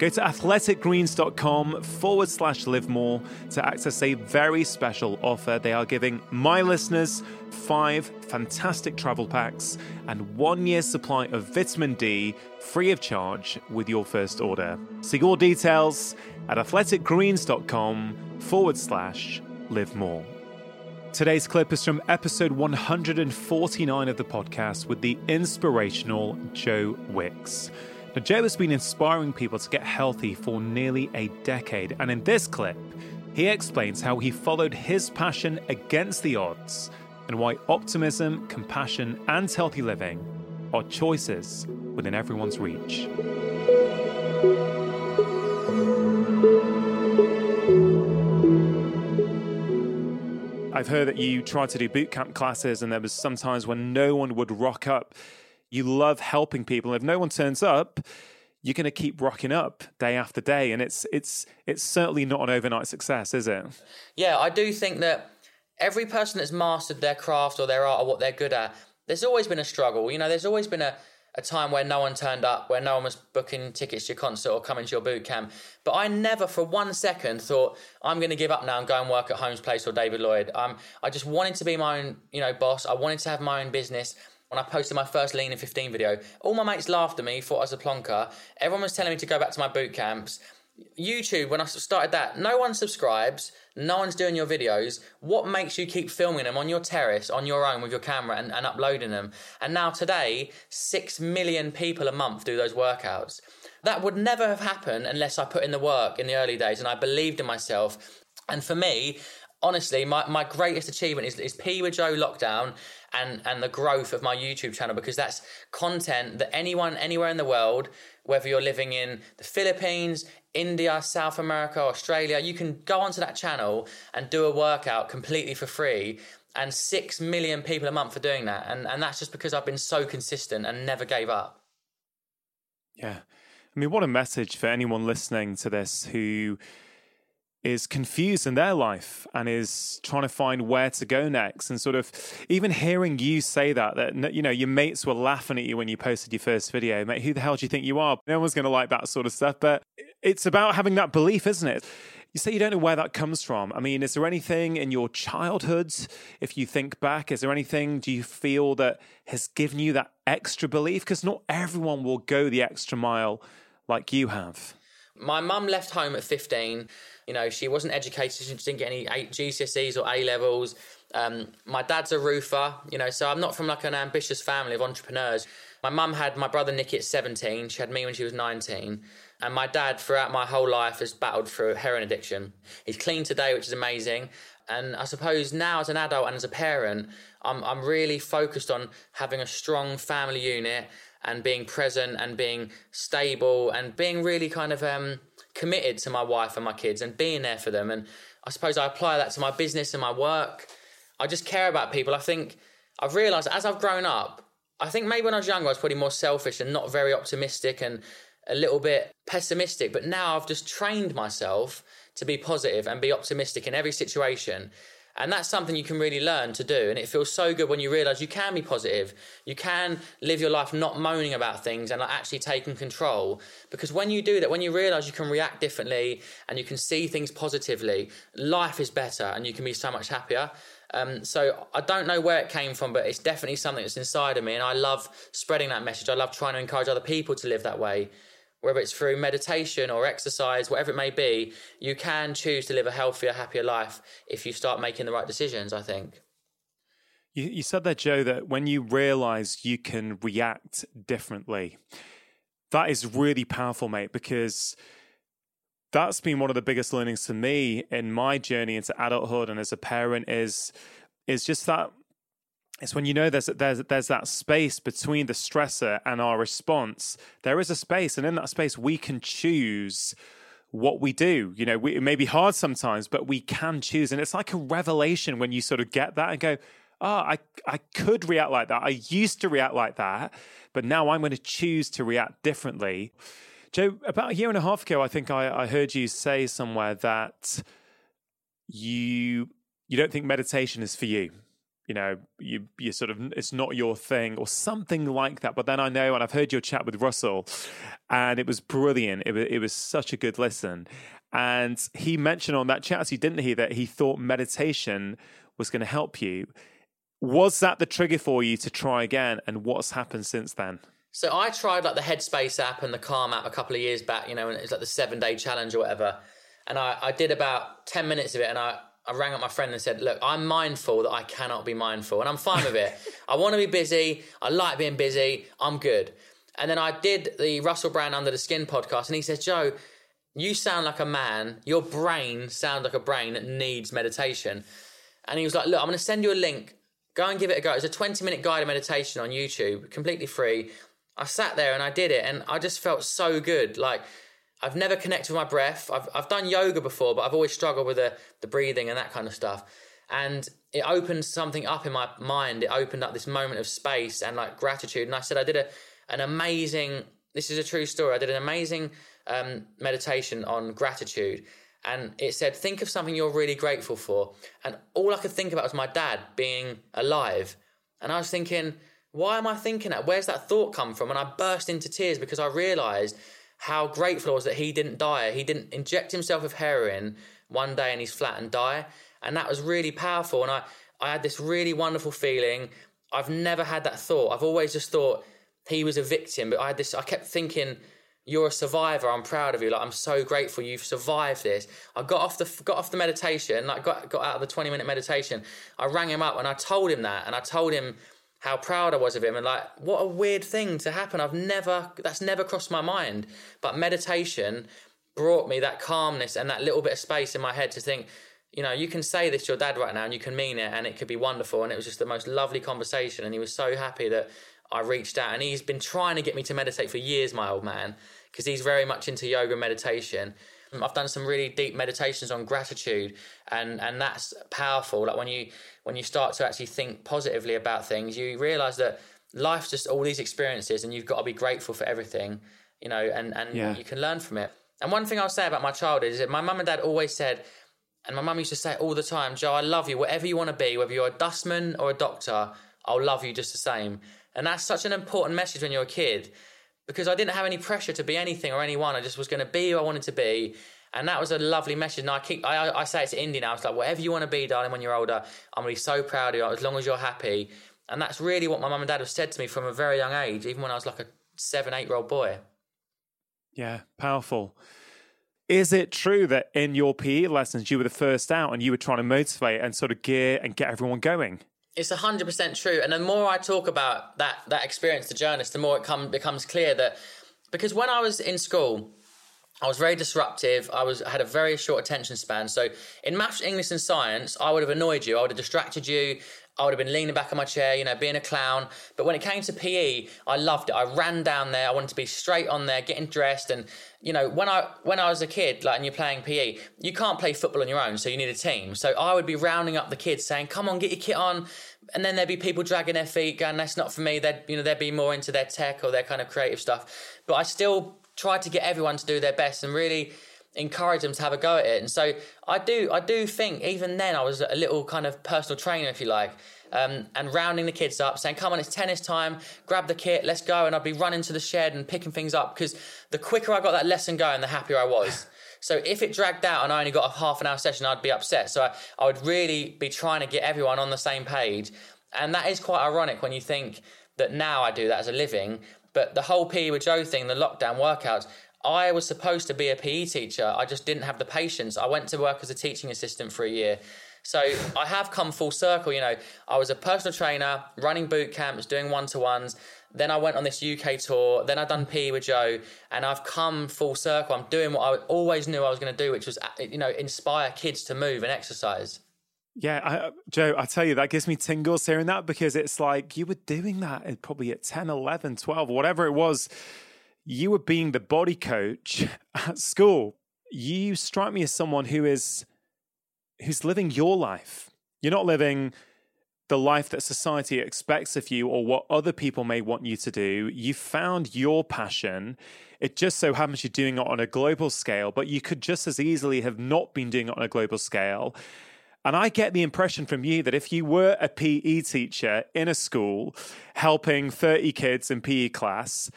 Go to athleticgreens.com forward slash live more to access a very special offer. They are giving my listeners five fantastic travel packs and one year's supply of vitamin D free of charge with your first order. See all details at athleticgreens.com forward slash live more. Today's clip is from episode 149 of the podcast with the inspirational Joe Wicks. Now, Joe has been inspiring people to get healthy for nearly a decade, and in this clip, he explains how he followed his passion against the odds and why optimism, compassion, and healthy living are choices within everyone's reach. I've heard that you tried to do boot camp classes, and there was sometimes when no one would rock up you love helping people. And If no one turns up, you're going to keep rocking up day after day, and it's it's it's certainly not an overnight success, is it? Yeah, I do think that every person that's mastered their craft or their art or what they're good at, there's always been a struggle. You know, there's always been a a time where no one turned up, where no one was booking tickets to your concert or coming to your boot camp. But I never for one second thought, I'm going to give up now and go and work at Holmes Place or David Lloyd. Um, I just wanted to be my own, you know, boss. I wanted to have my own business when I posted my first Lean in 15 video, all my mates laughed at me, thought I was a plonker. Everyone was telling me to go back to my boot camps. YouTube, when I started that, no one subscribes, no one's doing your videos. What makes you keep filming them on your terrace, on your own with your camera and, and uploading them? And now today, six million people a month do those workouts. That would never have happened unless I put in the work in the early days and I believed in myself. And for me, honestly, my, my greatest achievement is, is PE with Joe lockdown and and the growth of my YouTube channel because that's content that anyone anywhere in the world, whether you're living in the Philippines, India, South America, Australia, you can go onto that channel and do a workout completely for free. And six million people a month are doing that. And and that's just because I've been so consistent and never gave up. Yeah. I mean, what a message for anyone listening to this who is confused in their life and is trying to find where to go next. And sort of even hearing you say that that you know your mates were laughing at you when you posted your first video. Mate who the hell do you think you are? No one's going to like that sort of stuff. But it's about having that belief isn't it? You say you don't know where that comes from. I mean is there anything in your childhood if you think back is there anything do you feel that has given you that extra belief? Because not everyone will go the extra mile like you have my mum left home at 15 you know, she wasn't educated. She didn't get any GCSEs or A levels. Um, my dad's a roofer, you know, so I'm not from like an ambitious family of entrepreneurs. My mum had my brother Nicky at 17. She had me when she was 19. And my dad, throughout my whole life, has battled through heroin addiction. He's clean today, which is amazing. And I suppose now, as an adult and as a parent, I'm, I'm really focused on having a strong family unit and being present and being stable and being really kind of um, committed to my wife and my kids and being there for them. And I suppose I apply that to my business and my work. I just care about people. I think I've realised as I've grown up, I think maybe when I was younger, I was probably more selfish and not very optimistic and a little bit pessimistic. But now I've just trained myself to be positive and be optimistic in every situation. And that's something you can really learn to do. And it feels so good when you realize you can be positive. You can live your life not moaning about things and actually taking control. Because when you do that, when you realize you can react differently and you can see things positively, life is better and you can be so much happier. Um, so I don't know where it came from, but it's definitely something that's inside of me. And I love spreading that message. I love trying to encourage other people to live that way whether it's through meditation or exercise, whatever it may be, you can choose to live a healthier, happier life if you start making the right decisions, I think. You, you said that, Joe, that when you realize you can react differently, that is really powerful, mate, because that's been one of the biggest learnings to me in my journey into adulthood and as a parent is is just that it's when you know there's there's there's that space between the stressor and our response. There is a space, and in that space, we can choose what we do. You know, we, it may be hard sometimes, but we can choose. And it's like a revelation when you sort of get that and go, oh, I, I could react like that. I used to react like that, but now I'm going to choose to react differently. Joe, about a year and a half ago, I think I, I heard you say somewhere that you you don't think meditation is for you you know you you sort of it's not your thing or something like that. But then i know and i've heard your chat with russell and it was brilliant. It was, it was such a good listen. And he mentioned on that chat so you didn't hear that he thought meditation was going to help you. Was that the trigger for you to try again and what's happened since then? So i tried like the headspace app and the calm app a couple of years back you know and it was like the seven day challenge or whatever. And I, I did about 10 minutes of it and I, I rang up my friend and said, Look, I'm mindful that I cannot be mindful, and I'm fine with it. I want to be busy. I like being busy. I'm good. And then I did the Russell Brand Under the Skin podcast, and he said, Joe, you sound like a man. Your brain sounds like a brain that needs meditation. And he was like, Look, I'm going to send you a link. Go and give it a go. It's a 20 minute guided meditation on YouTube, completely free. I sat there and I did it, and I just felt so good. Like, I've never connected with my breath. I've, I've done yoga before, but I've always struggled with the, the breathing and that kind of stuff. And it opened something up in my mind. It opened up this moment of space and like gratitude. And I said, I did a, an amazing, this is a true story. I did an amazing um, meditation on gratitude. And it said, think of something you're really grateful for. And all I could think about was my dad being alive. And I was thinking, why am I thinking that? Where's that thought come from? And I burst into tears because I realized how grateful I was that he didn't die. He didn't inject himself with heroin one day and he's flat and die. And that was really powerful. And I, I had this really wonderful feeling. I've never had that thought. I've always just thought he was a victim, but I had this, I kept thinking, you're a survivor. I'm proud of you. Like I'm so grateful you've survived this. I got off the got off the meditation, like got got out of the 20 minute meditation. I rang him up and I told him that, and I told him how proud I was of him and like what a weird thing to happen. I've never that's never crossed my mind. But meditation brought me that calmness and that little bit of space in my head to think, you know, you can say this to your dad right now and you can mean it and it could be wonderful. And it was just the most lovely conversation and he was so happy that I reached out and he's been trying to get me to meditate for years, my old man, because he's very much into yoga meditation. Mm, I've done some really deep meditations on gratitude and and that's powerful. Like when you when you start to actually think positively about things, you realize that life's just all these experiences and you've got to be grateful for everything, you know, and, and yeah. you can learn from it. And one thing I'll say about my childhood is that my mum and dad always said, and my mum used to say all the time, Joe, I love you, whatever you want to be, whether you're a dustman or a doctor, I'll love you just the same. And that's such an important message when you're a kid because I didn't have any pressure to be anything or anyone. I just was going to be who I wanted to be. And that was a lovely message. And I keep, I, I say it to Indie now. It's like, whatever you want to be, darling, when you're older, I'm going to be so proud of you as long as you're happy. And that's really what my mum and dad have said to me from a very young age, even when I was like a seven, eight year old boy. Yeah, powerful. Is it true that in your PE lessons you were the first out and you were trying to motivate and sort of gear and get everyone going? It's hundred percent true. And the more I talk about that that experience, the journalist, the more it come, becomes clear that because when I was in school, I was very disruptive. I was had a very short attention span. So in maths, English, and science, I would have annoyed you. I would have distracted you. I would have been leaning back on my chair, you know, being a clown. But when it came to PE, I loved it. I ran down there. I wanted to be straight on there, getting dressed, and you know, when I when I was a kid, like, and you're playing PE, you can't play football on your own, so you need a team. So I would be rounding up the kids, saying, "Come on, get your kit on," and then there'd be people dragging their feet, going, "That's not for me." They'd you know they'd be more into their tech or their kind of creative stuff. But I still tried to get everyone to do their best and really encourage them to have a go at it. And so I do, I do think even then I was a little kind of personal trainer, if you like, um, and rounding the kids up, saying, "Come on, it's tennis time. Grab the kit, let's go." And I'd be running to the shed and picking things up because the quicker I got that lesson going, the happier I was. So if it dragged out and I only got a half an hour session, I'd be upset. So I, I would really be trying to get everyone on the same page. And that is quite ironic when you think that now I do that as a living. But the whole PE with Joe thing, the lockdown workouts, I was supposed to be a PE teacher. I just didn't have the patience. I went to work as a teaching assistant for a year. So I have come full circle. You know, I was a personal trainer, running boot camps, doing one to ones. Then I went on this UK tour. Then I've done PE with Joe, and I've come full circle. I'm doing what I always knew I was going to do, which was, uh, you know, inspire kids to move and exercise. Yeah, I, uh, Joe, I tell you, that gives me tingles hearing that because it's like you were doing that probably at 10, 11, 12, whatever it was. You were being the body coach at school. you strike me as someone who is who's living your life. You're not living the life that society expects of you or what other people may want you to do. You found your passion. It just so happens you're doing it on a global scale, but you could just as easily have not been doing it on a global scale. And I get the impression from you that if you were a PE teacher in a school helping 30 kids in PE class,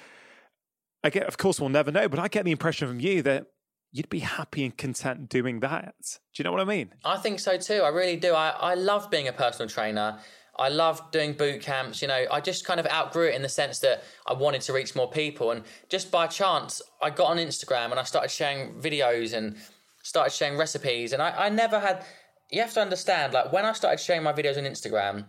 I get, of course, we'll never know, but I get the impression from you that you'd be happy and content doing that. Do you know what I mean? I think so too. I really do. I, I love being a personal trainer. I love doing boot camps. You know, I just kind of outgrew it in the sense that I wanted to reach more people. And just by chance, I got on Instagram and I started sharing videos and started sharing recipes. And I, I never had, you have to understand, like when I started sharing my videos on Instagram,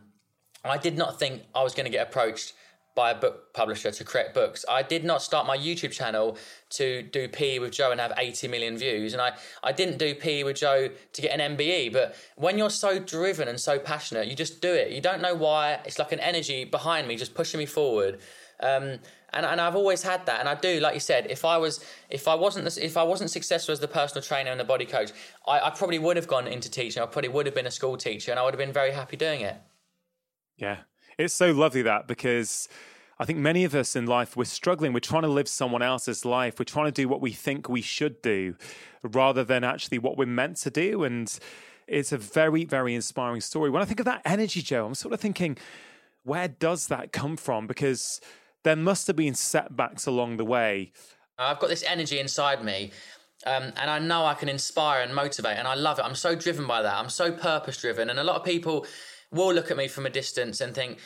I did not think I was going to get approached by a book publisher to create books. I did not start my YouTube channel to do PE with Joe and have 80 million views. And I, I didn't do PE with Joe to get an MBE. But when you're so driven and so passionate, you just do it. You don't know why. It's like an energy behind me just pushing me forward. Um, and, and I've always had that. And I do, like you said, if I was if I wasn't if I wasn't successful as the personal trainer and the body coach, I, I probably would have gone into teaching. I probably would have been a school teacher, and I would have been very happy doing it. Yeah, it's so lovely that because I think many of us in life, we're struggling. We're trying to live someone else's life. We're trying to do what we think we should do rather than actually what we're meant to do. And it's a very, very inspiring story. When I think of that energy, Joe, I'm sort of thinking, where does that come from? Because there must have been setbacks along the way. I've got this energy inside me. Um, and I know I can inspire and motivate, and I love it. I'm so driven by that. I'm so purpose driven. And a lot of people will look at me from a distance and think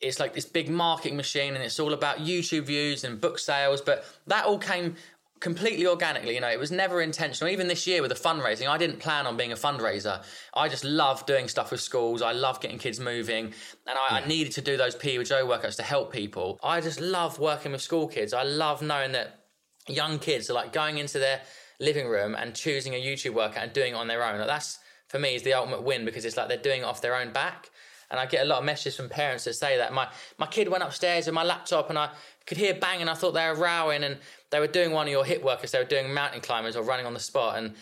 it's like this big marketing machine and it's all about YouTube views and book sales. But that all came completely organically. You know, it was never intentional. Even this year with the fundraising, I didn't plan on being a fundraiser. I just love doing stuff with schools. I love getting kids moving, and I, yeah. I needed to do those Joe workouts to help people. I just love working with school kids. I love knowing that young kids are like going into their living room and choosing a YouTube workout and doing it on their own. Like that's for me is the ultimate win because it's like they're doing it off their own back. And I get a lot of messages from parents that say that my, my kid went upstairs with my laptop and I could hear banging. I thought they were rowing and they were doing one of your HIIT workers. They were doing mountain climbers or running on the spot. And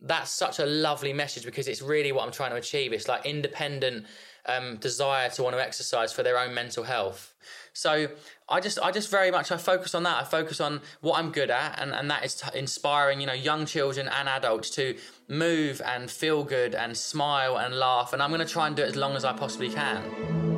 that's such a lovely message because it's really what I'm trying to achieve. It's like independent um, desire to want to exercise for their own mental health. So I just, I just very much I focus on that. I focus on what I'm good at, and, and that is t- inspiring, you know, young children and adults to move and feel good and smile and laugh. And I'm going to try and do it as long as I possibly can.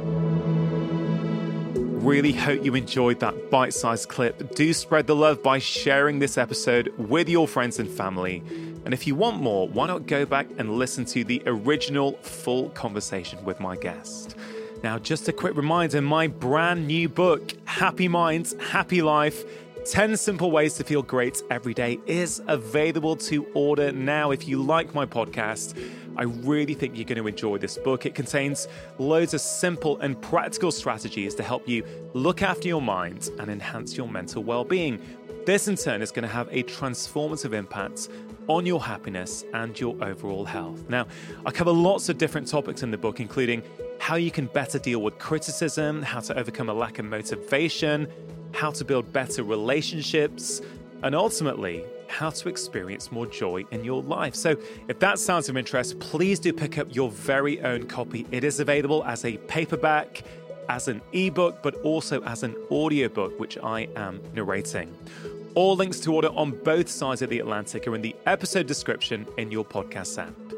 Really hope you enjoyed that bite sized clip. Do spread the love by sharing this episode with your friends and family. And if you want more, why not go back and listen to the original full conversation with my guest? Now, just a quick reminder my brand new book, Happy Minds, Happy Life 10 Simple Ways to Feel Great Every Day, is available to order now. If you like my podcast, I really think you're going to enjoy this book. It contains loads of simple and practical strategies to help you look after your mind and enhance your mental well being. This, in turn, is going to have a transformative impact on your happiness and your overall health. Now, I cover lots of different topics in the book, including how you can better deal with criticism, how to overcome a lack of motivation, how to build better relationships, and ultimately, how to experience more joy in your life. So, if that sounds of interest, please do pick up your very own copy. It is available as a paperback, as an ebook, but also as an audiobook, which I am narrating. All links to order on both sides of the Atlantic are in the episode description in your podcast app.